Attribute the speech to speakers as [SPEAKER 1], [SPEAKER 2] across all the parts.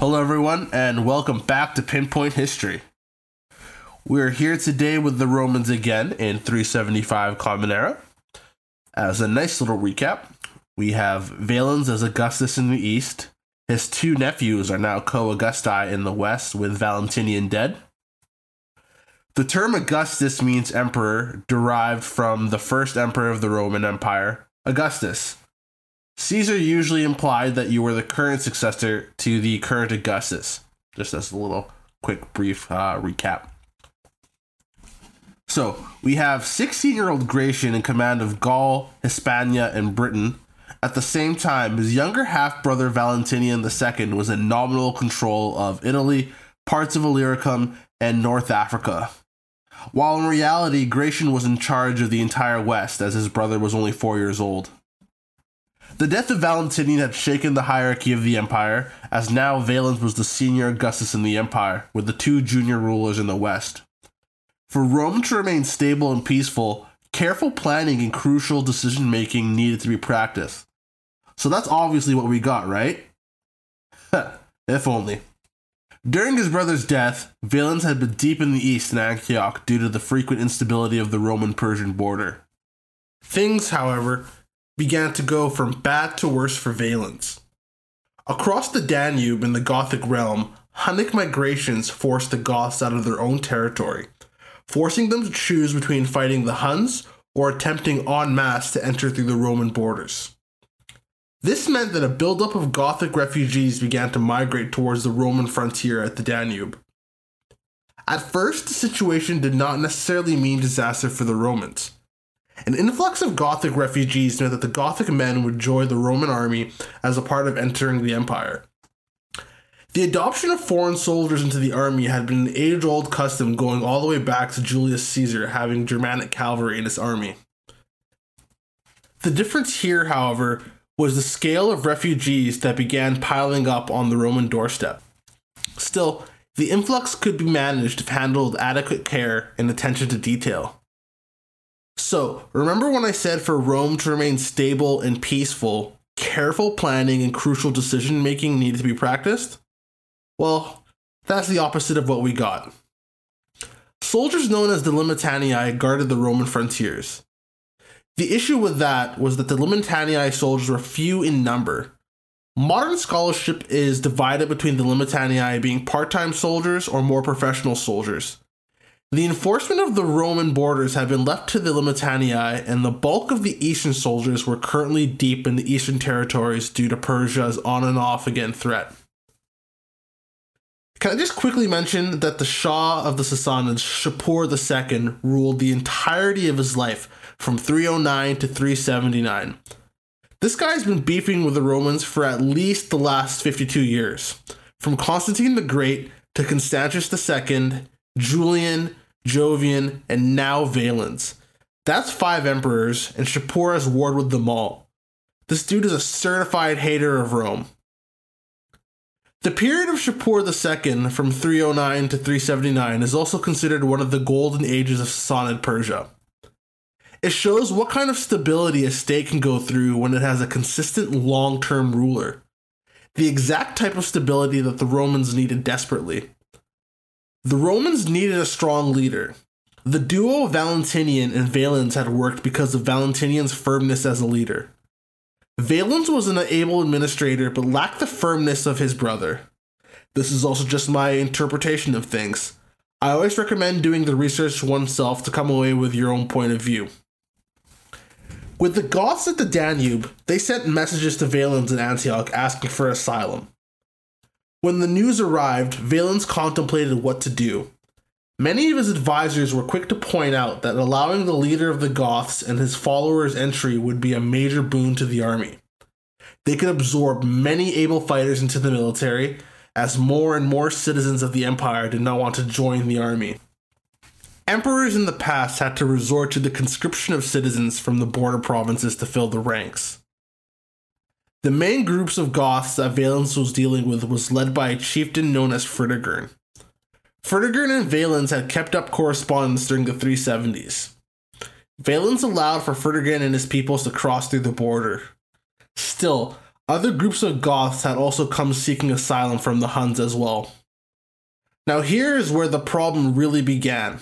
[SPEAKER 1] Hello, everyone, and welcome back to Pinpoint History. We're here today with the Romans again in 375 Common Era. As a nice little recap, we have Valens as Augustus in the east. His two nephews are now co Augusti in the west, with Valentinian dead. The term Augustus means emperor, derived from the first emperor of the Roman Empire, Augustus. Caesar usually implied that you were the current successor to the current Augustus. Just as a little quick, brief uh, recap. So, we have 16 year old Gratian in command of Gaul, Hispania, and Britain. At the same time, his younger half brother Valentinian II was in nominal control of Italy, parts of Illyricum, and North Africa. While in reality, Gratian was in charge of the entire West, as his brother was only four years old. The death of Valentinian had shaken the hierarchy of the empire, as now Valens was the senior Augustus in the empire, with the two junior rulers in the west. For Rome to remain stable and peaceful, careful planning and crucial decision making needed to be practiced. So that's obviously what we got, right? if only. During his brother's death, Valens had been deep in the east in Antioch due to the frequent instability of the Roman Persian border. Things, however, began to go from bad to worse for Valens. Across the Danube in the Gothic realm, Hunnic migrations forced the Goths out of their own territory, forcing them to choose between fighting the Huns or attempting en masse to enter through the Roman borders. This meant that a buildup of Gothic refugees began to migrate towards the Roman frontier at the Danube. At first, the situation did not necessarily mean disaster for the Romans. An influx of Gothic refugees meant that the Gothic men would join the Roman army as a part of entering the empire. The adoption of foreign soldiers into the army had been an age old custom going all the way back to Julius Caesar having Germanic cavalry in his army. The difference here, however, was the scale of refugees that began piling up on the Roman doorstep. Still, the influx could be managed if handled with adequate care and attention to detail. So, remember when I said for Rome to remain stable and peaceful, careful planning and crucial decision making needed to be practiced? Well, that's the opposite of what we got. Soldiers known as the Limitanii guarded the Roman frontiers. The issue with that was that the Limitanii soldiers were few in number. Modern scholarship is divided between the Limitanii being part time soldiers or more professional soldiers. The enforcement of the Roman borders had been left to the Limitanii, and the bulk of the eastern soldiers were currently deep in the eastern territories due to Persia's on and off again threat. Can I just quickly mention that the Shah of the Sassanids, Shapur II, ruled the entirety of his life from 309 to 379. This guy's been beefing with the Romans for at least the last 52 years, from Constantine the Great to Constantius II, Julian, Jovian, and now Valens. That's five emperors, and Shapur has warred with them all. This dude is a certified hater of Rome. The period of Shapur II from 309 to 379 is also considered one of the golden ages of Sassanid Persia. It shows what kind of stability a state can go through when it has a consistent long term ruler. The exact type of stability that the Romans needed desperately. The Romans needed a strong leader. The duo Valentinian and Valens had worked because of Valentinian's firmness as a leader. Valens was an able administrator but lacked the firmness of his brother. This is also just my interpretation of things. I always recommend doing the research oneself to come away with your own point of view. With the Goths at the Danube, they sent messages to Valens in Antioch asking for asylum. When the news arrived, Valens contemplated what to do. Many of his advisors were quick to point out that allowing the leader of the Goths and his followers entry would be a major boon to the army. They could absorb many able fighters into the military, as more and more citizens of the empire did not want to join the army. Emperors in the past had to resort to the conscription of citizens from the border provinces to fill the ranks. The main groups of Goths that Valens was dealing with was led by a chieftain known as Fritigern. Fritigern and Valens had kept up correspondence during the 370s. Valens allowed for Fritigern and his peoples to cross through the border. Still, other groups of Goths had also come seeking asylum from the Huns as well. Now, here is where the problem really began.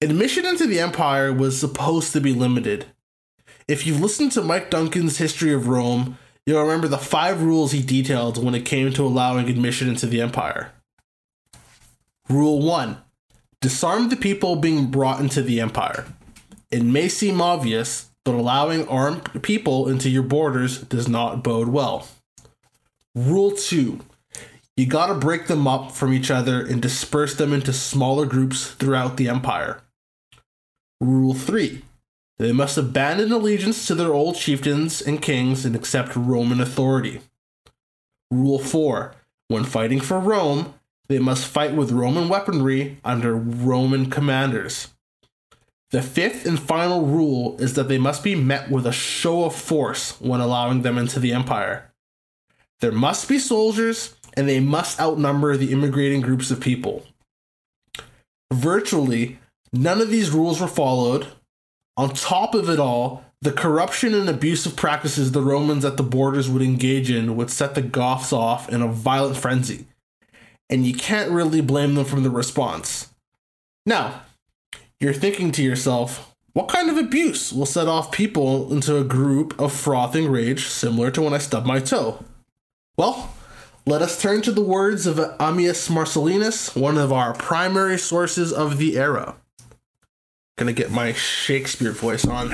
[SPEAKER 1] Admission into the Empire was supposed to be limited. If you've listened to Mike Duncan's History of Rome, you'll remember the five rules he detailed when it came to allowing admission into the Empire. Rule 1 Disarm the people being brought into the Empire. It may seem obvious, but allowing armed people into your borders does not bode well. Rule 2 You gotta break them up from each other and disperse them into smaller groups throughout the Empire. Rule 3 They must abandon allegiance to their old chieftains and kings and accept Roman authority. Rule 4 When fighting for Rome, they must fight with Roman weaponry under Roman commanders. The fifth and final rule is that they must be met with a show of force when allowing them into the empire. There must be soldiers, and they must outnumber the immigrating groups of people. Virtually, none of these rules were followed. On top of it all, the corruption and abusive practices the Romans at the borders would engage in would set the Goths off in a violent frenzy and you can't really blame them for the response. Now, you're thinking to yourself, what kind of abuse will set off people into a group of frothing rage similar to when I stubbed my toe? Well, let us turn to the words of Ammianus Marcellinus, one of our primary sources of the era. Gonna get my Shakespeare voice on.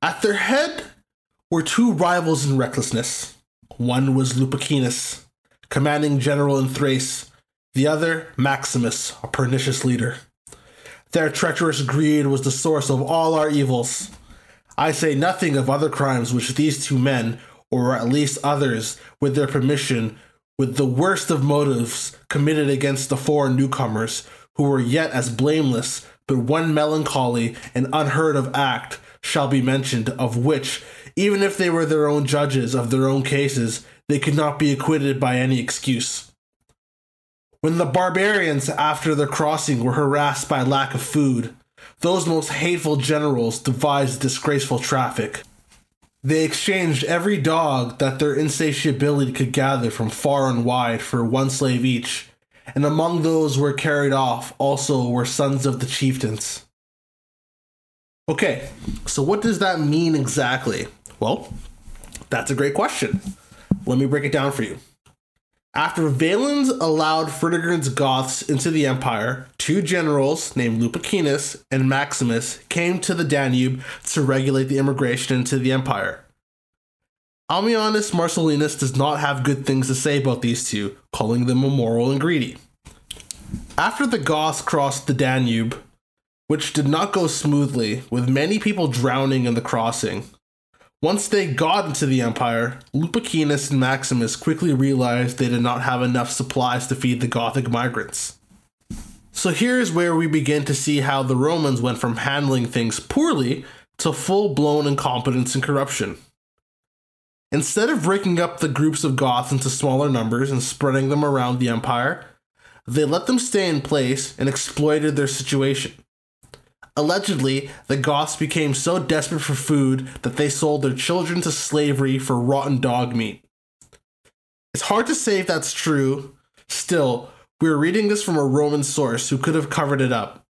[SPEAKER 1] At their head were two rivals in recklessness. One was Lupicinus, commanding general in Thrace, the other, Maximus, a pernicious leader. Their treacherous greed was the source of all our evils. I say nothing of other crimes which these two men, or at least others, with their permission, with the worst of motives, committed against the foreign newcomers, who were yet as blameless, but one melancholy and unheard of act shall be mentioned, of which, even if they were their own judges of their own cases, they could not be acquitted by any excuse. When the barbarians, after their crossing, were harassed by lack of food, those most hateful generals devised disgraceful traffic. They exchanged every dog that their insatiability could gather from far and wide for one slave each, and among those were carried off also were sons of the chieftains. Okay, so what does that mean exactly? Well, that's a great question. Let me break it down for you. After Valens allowed Fritigern's Goths into the empire, two generals named Lupicinus and Maximus came to the Danube to regulate the immigration into the empire. Ammianus Marcellinus does not have good things to say about these two, calling them immoral and greedy. After the Goths crossed the Danube, which did not go smoothly, with many people drowning in the crossing, once they got into the Empire, Lupicinus and Maximus quickly realized they did not have enough supplies to feed the Gothic migrants. So here's where we begin to see how the Romans went from handling things poorly to full blown incompetence and corruption. Instead of breaking up the groups of Goths into smaller numbers and spreading them around the empire, they let them stay in place and exploited their situation. Allegedly, the Goths became so desperate for food that they sold their children to slavery for rotten dog meat. It's hard to say if that's true. Still, we're reading this from a Roman source who could have covered it up.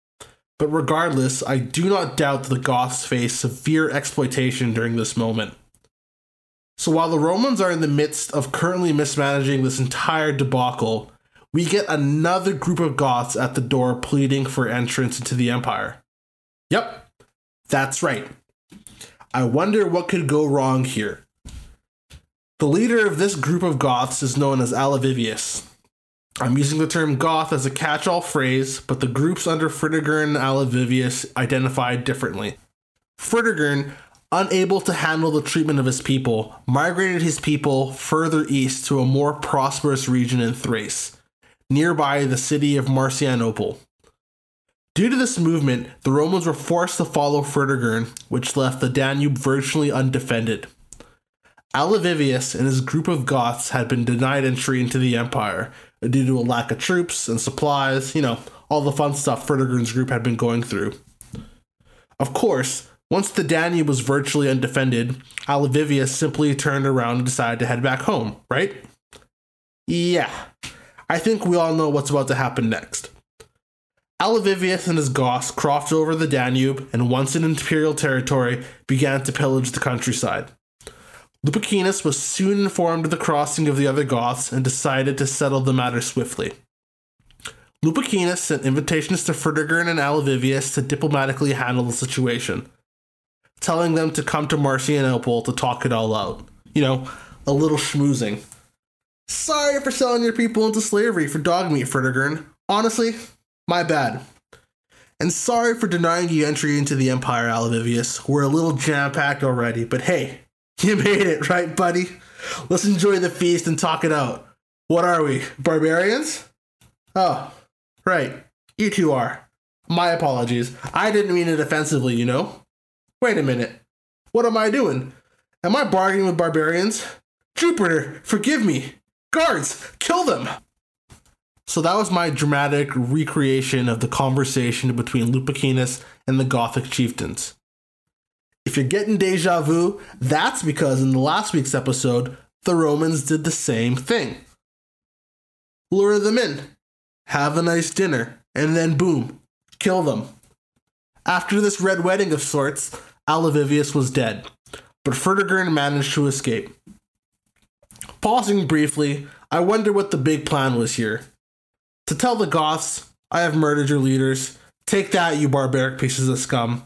[SPEAKER 1] But regardless, I do not doubt that the Goths faced severe exploitation during this moment. So while the Romans are in the midst of currently mismanaging this entire debacle, we get another group of Goths at the door pleading for entrance into the empire. Yep, that's right. I wonder what could go wrong here. The leader of this group of Goths is known as Alavivius. I'm using the term Goth as a catch all phrase, but the groups under Fritigern and Alavivius identified differently. Fritigern, unable to handle the treatment of his people, migrated his people further east to a more prosperous region in Thrace, nearby the city of Marcianople. Due to this movement, the Romans were forced to follow Fritigern, which left the Danube virtually undefended. Alavivius and his group of Goths had been denied entry into the empire due to a lack of troops and supplies, you know, all the fun stuff Fritigern's group had been going through. Of course, Once the Danube was virtually undefended, Alavivius simply turned around and decided to head back home, right? Yeah, I think we all know what's about to happen next. Alavivius and his Goths crossed over the Danube and, once in imperial territory, began to pillage the countryside. Lupicinus was soon informed of the crossing of the other Goths and decided to settle the matter swiftly. Lupicinus sent invitations to Fritigern and Alavivius to diplomatically handle the situation, telling them to come to Marcianople to talk it all out. You know, a little schmoozing. Sorry for selling your people into slavery for dog meat, Fritigern. Honestly, my bad. And sorry for denying you entry into the Empire, Alavivius. We're a little jam packed already, but hey, you made it, right, buddy? Let's enjoy the feast and talk it out. What are we, barbarians? Oh, right. You two are. My apologies. I didn't mean it offensively, you know? Wait a minute. What am I doing? Am I bargaining with barbarians? Jupiter, forgive me. Guards, kill them! So that was my dramatic recreation of the conversation between Lupicinus and the Gothic chieftains. If you're getting deja vu, that's because in the last week's episode, the Romans did the same thing. Lure them in, have a nice dinner, and then boom, kill them. After this red wedding of sorts, Alavivius was dead, but Fritigern managed to escape. Pausing briefly, I wonder what the big plan was here. To tell the Goths, I have murdered your leaders. Take that, you barbaric pieces of scum.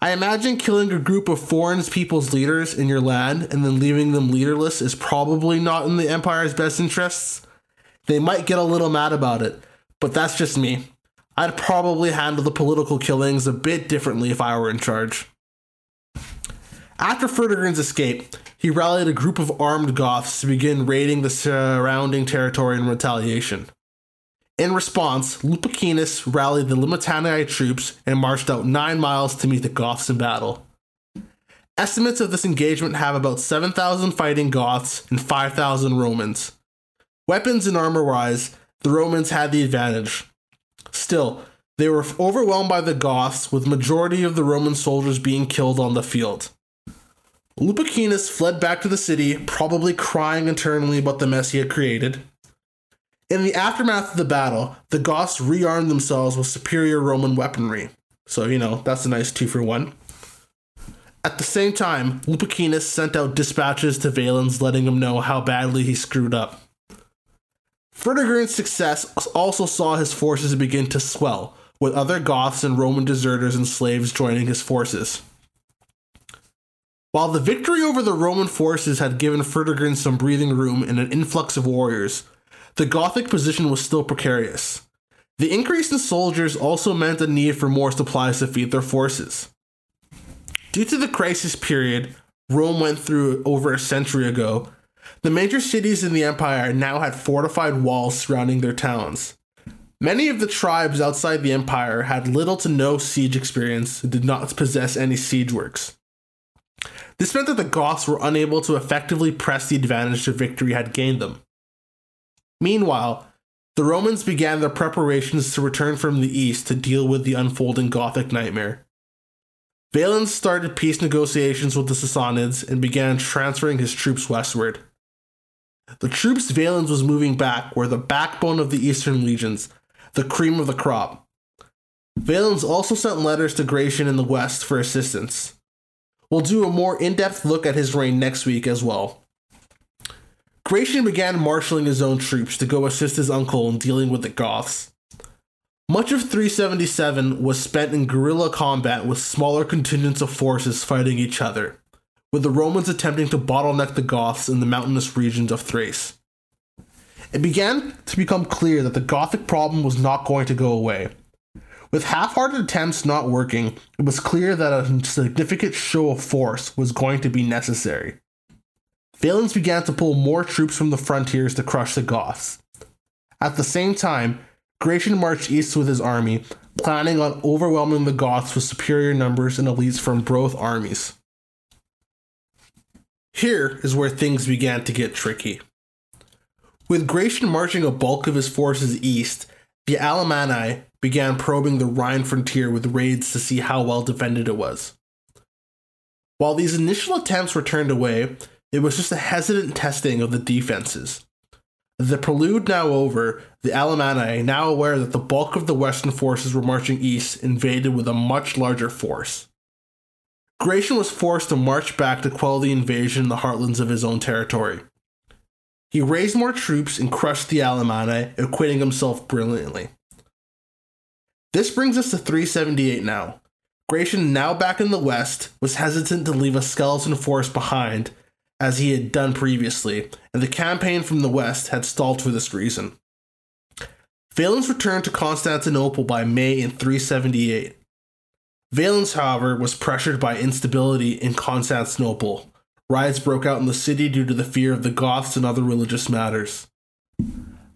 [SPEAKER 1] I imagine killing a group of foreign people's leaders in your land and then leaving them leaderless is probably not in the Empire's best interests. They might get a little mad about it, but that's just me. I'd probably handle the political killings a bit differently if I were in charge. After Fritigern's escape, he rallied a group of armed Goths to begin raiding the surrounding territory in retaliation. In response, Lupicinus rallied the Limitanii troops and marched out nine miles to meet the Goths in battle. Estimates of this engagement have about 7,000 fighting Goths and 5,000 Romans. Weapons and armor wise, the Romans had the advantage. Still, they were overwhelmed by the Goths, with majority of the Roman soldiers being killed on the field. Lupicinus fled back to the city, probably crying internally about the mess he had created. In the aftermath of the battle, the Goths rearmed themselves with superior Roman weaponry. So, you know, that's a nice two for one. At the same time, Lupicinus sent out dispatches to Valens letting him know how badly he screwed up. Fritigern's success also saw his forces begin to swell, with other Goths and Roman deserters and slaves joining his forces. While the victory over the Roman forces had given Fritigern some breathing room and an influx of warriors, the Gothic position was still precarious. The increase in soldiers also meant a need for more supplies to feed their forces. Due to the crisis period Rome went through over a century ago, the major cities in the empire now had fortified walls surrounding their towns. Many of the tribes outside the empire had little to no siege experience and did not possess any siege works. This meant that the Goths were unable to effectively press the advantage the victory had gained them. Meanwhile, the Romans began their preparations to return from the east to deal with the unfolding Gothic nightmare. Valens started peace negotiations with the Sassanids and began transferring his troops westward. The troops Valens was moving back were the backbone of the eastern legions, the cream of the crop. Valens also sent letters to Gratian in the west for assistance. We'll do a more in depth look at his reign next week as well. Gratian began marshaling his own troops to go assist his uncle in dealing with the Goths. Much of 377 was spent in guerrilla combat with smaller contingents of forces fighting each other, with the Romans attempting to bottleneck the Goths in the mountainous regions of Thrace. It began to become clear that the Gothic problem was not going to go away. With half hearted attempts not working, it was clear that a significant show of force was going to be necessary. Valens began to pull more troops from the frontiers to crush the Goths. At the same time, Gratian marched east with his army, planning on overwhelming the Goths with superior numbers and elites from both armies. Here is where things began to get tricky. With Gratian marching a bulk of his forces east, the Alemanni began probing the Rhine frontier with raids to see how well defended it was. While these initial attempts were turned away, it was just a hesitant testing of the defenses. The prelude now over, the Alemanni, now aware that the bulk of the Western forces were marching east, invaded with a much larger force. Gratian was forced to march back to quell the invasion in the heartlands of his own territory. He raised more troops and crushed the Alemanni, acquitting himself brilliantly. This brings us to 378 now. Gratian, now back in the west, was hesitant to leave a skeleton force behind, as he had done previously, and the campaign from the west had stalled for this reason. Valens returned to Constantinople by May in 378. Valens, however, was pressured by instability in Constantinople. Riots broke out in the city due to the fear of the Goths and other religious matters.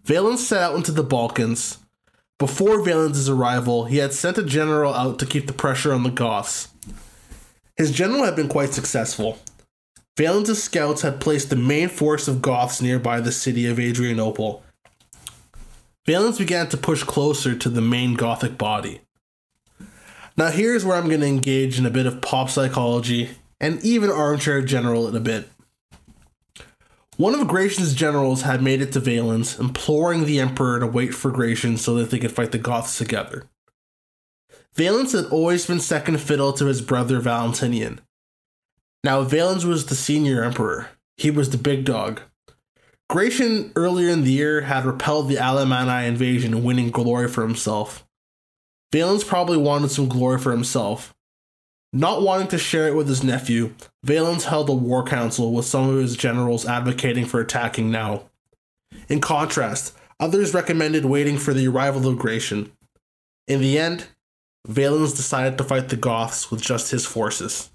[SPEAKER 1] Valens set out into the Balkans, before Valens' arrival, he had sent a general out to keep the pressure on the Goths. His general had been quite successful. Valens' scouts had placed the main force of Goths nearby the city of Adrianople. Valens began to push closer to the main Gothic body. Now, here's where I'm going to engage in a bit of pop psychology and even armchair general in a bit. One of Gratian's generals had made it to Valens, imploring the emperor to wait for Gratian so that they could fight the Goths together. Valens had always been second fiddle to his brother Valentinian. Now, Valens was the senior emperor, he was the big dog. Gratian earlier in the year had repelled the Alemanni invasion, winning glory for himself. Valens probably wanted some glory for himself, not wanting to share it with his nephew, Valens held a war council with some of his generals advocating for attacking now. In contrast, others recommended waiting for the arrival of Gratian. In the end, Valens decided to fight the Goths with just his forces.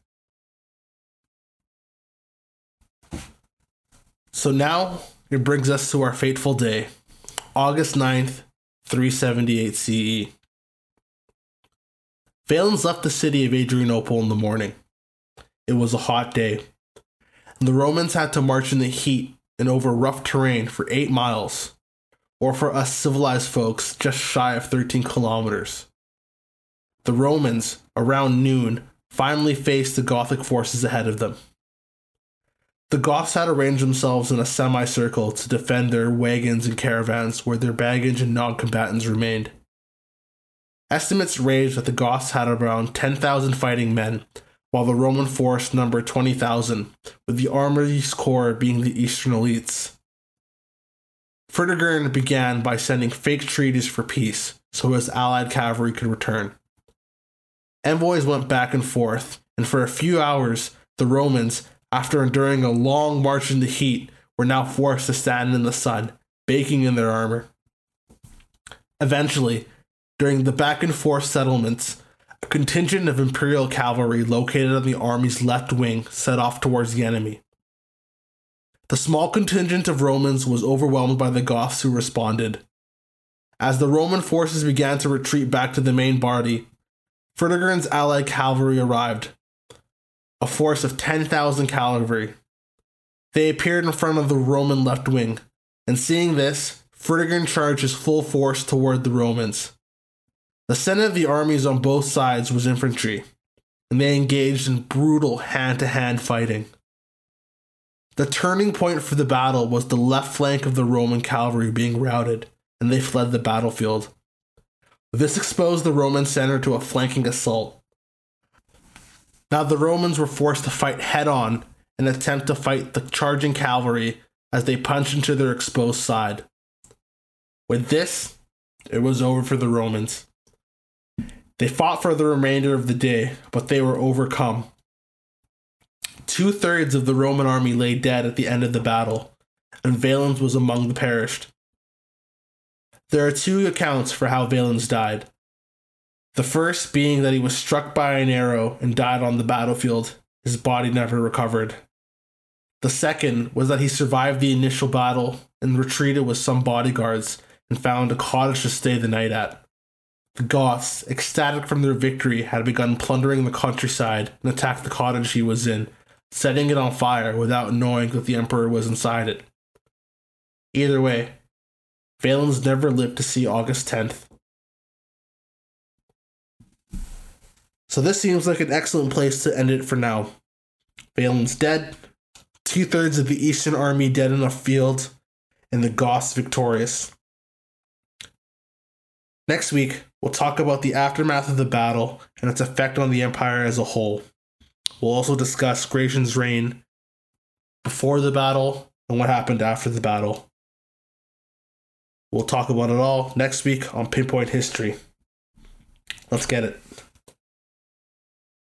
[SPEAKER 1] So now it brings us to our fateful day, August 9th, 378 CE. Valens left the city of Adrianople in the morning. It was a hot day. And the Romans had to march in the heat and over rough terrain for eight miles, or for us civilized folks, just shy of 13 kilometers. The Romans, around noon, finally faced the Gothic forces ahead of them. The Goths had arranged themselves in a semicircle to defend their wagons and caravans where their baggage and non combatants remained. Estimates ranged that the Goths had around 10,000 fighting men, while the Roman force numbered 20,000, with the army's core being the eastern elites. Fritigern began by sending fake treaties for peace so his allied cavalry could return. Envoys went back and forth, and for a few hours, the Romans, after enduring a long march in the heat, were now forced to stand in the sun, baking in their armor. Eventually, during the back and forth settlements, a contingent of Imperial cavalry located on the army's left wing set off towards the enemy. The small contingent of Romans was overwhelmed by the Goths who responded. As the Roman forces began to retreat back to the main body, Fritigern's allied cavalry arrived, a force of 10,000 cavalry. They appeared in front of the Roman left wing, and seeing this, Fritigern charged his full force toward the Romans. The center of the armies on both sides was infantry, and they engaged in brutal hand to hand fighting. The turning point for the battle was the left flank of the Roman cavalry being routed, and they fled the battlefield. This exposed the Roman center to a flanking assault. Now the Romans were forced to fight head on and attempt to fight the charging cavalry as they punched into their exposed side. With this, it was over for the Romans. They fought for the remainder of the day, but they were overcome. Two thirds of the Roman army lay dead at the end of the battle, and Valens was among the perished. There are two accounts for how Valens died. The first being that he was struck by an arrow and died on the battlefield, his body never recovered. The second was that he survived the initial battle and retreated with some bodyguards and found a cottage to stay the night at. The Goths, ecstatic from their victory, had begun plundering the countryside and attacked the cottage he was in, setting it on fire without knowing that the Emperor was inside it. Either way, Valens never lived to see August 10th. So this seems like an excellent place to end it for now. Valens dead, two thirds of the Eastern Army dead in the field, and the Goths victorious. Next week, we'll talk about the aftermath of the battle and its effect on the Empire as a whole. We'll also discuss Gratian's reign before the battle and what happened after the battle. We'll talk about it all next week on Pinpoint History. Let's get it.